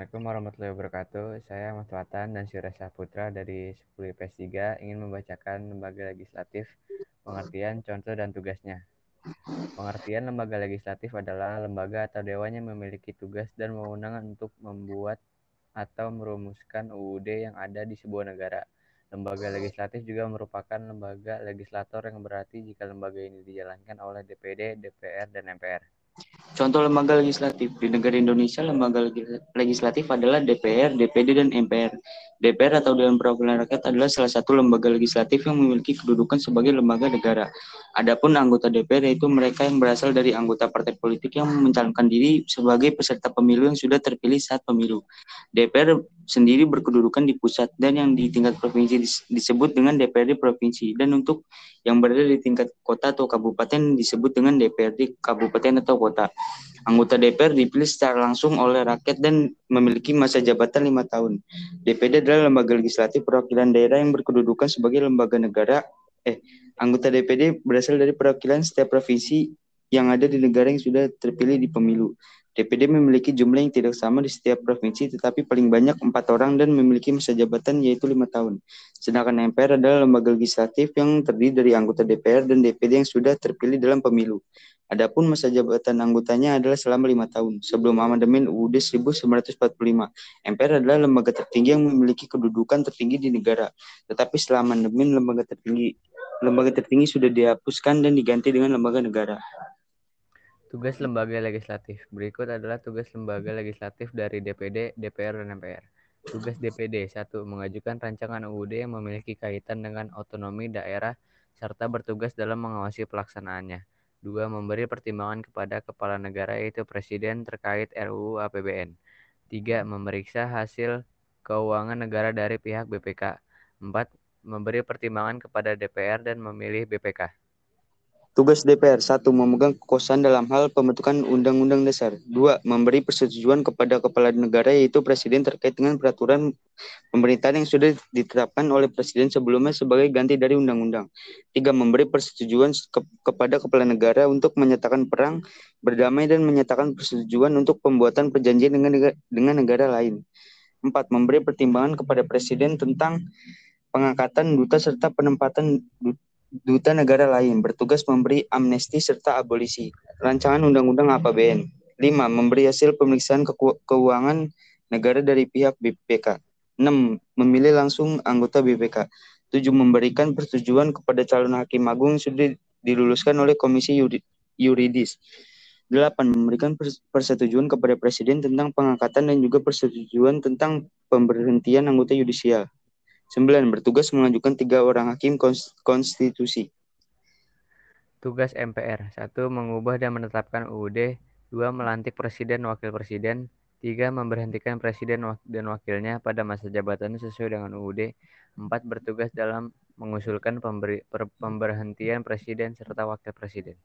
Assalamualaikum warahmatullahi wabarakatuh. Saya Ahmad Watan dan Syura Putra dari 10 IPS 3 ingin membacakan lembaga legislatif, pengertian, contoh, dan tugasnya. Pengertian lembaga legislatif adalah lembaga atau dewan yang memiliki tugas dan wewenang untuk membuat atau merumuskan UUD yang ada di sebuah negara. Lembaga legislatif juga merupakan lembaga legislator yang berarti jika lembaga ini dijalankan oleh DPD, DPR, dan MPR. Contoh lembaga legislatif di negara Indonesia, lembaga legislatif adalah DPR, DPD, dan MPR. DPR atau Dewan Perwakilan Rakyat adalah salah satu lembaga legislatif yang memiliki kedudukan sebagai lembaga negara. Adapun anggota DPR yaitu mereka yang berasal dari anggota partai politik yang mencalonkan diri sebagai peserta pemilu yang sudah terpilih saat pemilu. DPR sendiri berkedudukan di pusat dan yang di tingkat provinsi disebut dengan DPRD provinsi dan untuk yang berada di tingkat kota atau kabupaten disebut dengan DPRD kabupaten atau kota. Anggota DPR dipilih secara langsung oleh rakyat dan memiliki masa jabatan lima tahun. DPD adalah lembaga legislatif perwakilan daerah yang berkedudukan sebagai lembaga negara. Eh, anggota DPD berasal dari perwakilan setiap provinsi yang ada di negara yang sudah terpilih di pemilu. DPD memiliki jumlah yang tidak sama di setiap provinsi, tetapi paling banyak empat orang dan memiliki masa jabatan yaitu lima tahun. Sedangkan MPR adalah lembaga legislatif yang terdiri dari anggota DPR dan DPD yang sudah terpilih dalam pemilu. Adapun masa jabatan anggotanya adalah selama lima tahun sebelum amandemen UUD 1945. MPR adalah lembaga tertinggi yang memiliki kedudukan tertinggi di negara. Tetapi setelah amandemen lembaga tertinggi lembaga tertinggi sudah dihapuskan dan diganti dengan lembaga negara. Tugas lembaga legislatif. Berikut adalah tugas lembaga legislatif dari DPD, DPR, dan MPR. Tugas DPD 1. Mengajukan rancangan UUD yang memiliki kaitan dengan otonomi daerah serta bertugas dalam mengawasi pelaksanaannya. Dua, memberi pertimbangan kepada kepala negara yaitu presiden terkait RUU APBN. Tiga, memeriksa hasil keuangan negara dari pihak BPK. Empat, memberi pertimbangan kepada DPR dan memilih BPK. Tugas DPR satu Memegang kekuasaan dalam hal pembentukan Undang-Undang Dasar. Dua, Memberi persetujuan kepada kepala negara yaitu Presiden terkait dengan peraturan pemerintahan yang sudah ditetapkan oleh Presiden sebelumnya sebagai ganti dari Undang-Undang. Tiga, Memberi persetujuan ke kepada kepala negara untuk menyatakan perang, berdamai dan menyatakan persetujuan untuk pembuatan perjanjian dengan negara, dengan negara lain. Empat, Memberi pertimbangan kepada Presiden tentang pengangkatan duta serta penempatan duta negara lain bertugas memberi amnesti serta abolisi. Rancangan Undang-Undang APBN. 5. Memberi hasil pemeriksaan ke keuangan negara dari pihak BPK. 6. Memilih langsung anggota BPK. 7. Memberikan persetujuan kepada calon hakim agung sudah diluluskan oleh Komisi Yuridis. 8. Memberikan persetujuan kepada Presiden tentang pengangkatan dan juga persetujuan tentang pemberhentian anggota yudisial. 9. Bertugas mengajukan tiga orang hakim konstitusi. Tugas MPR 1. Mengubah dan menetapkan UUD 2. Melantik Presiden Wakil Presiden 3. Memberhentikan Presiden dan Wakilnya pada masa jabatan sesuai dengan UUD 4. Bertugas dalam mengusulkan pemberhentian Presiden serta Wakil Presiden.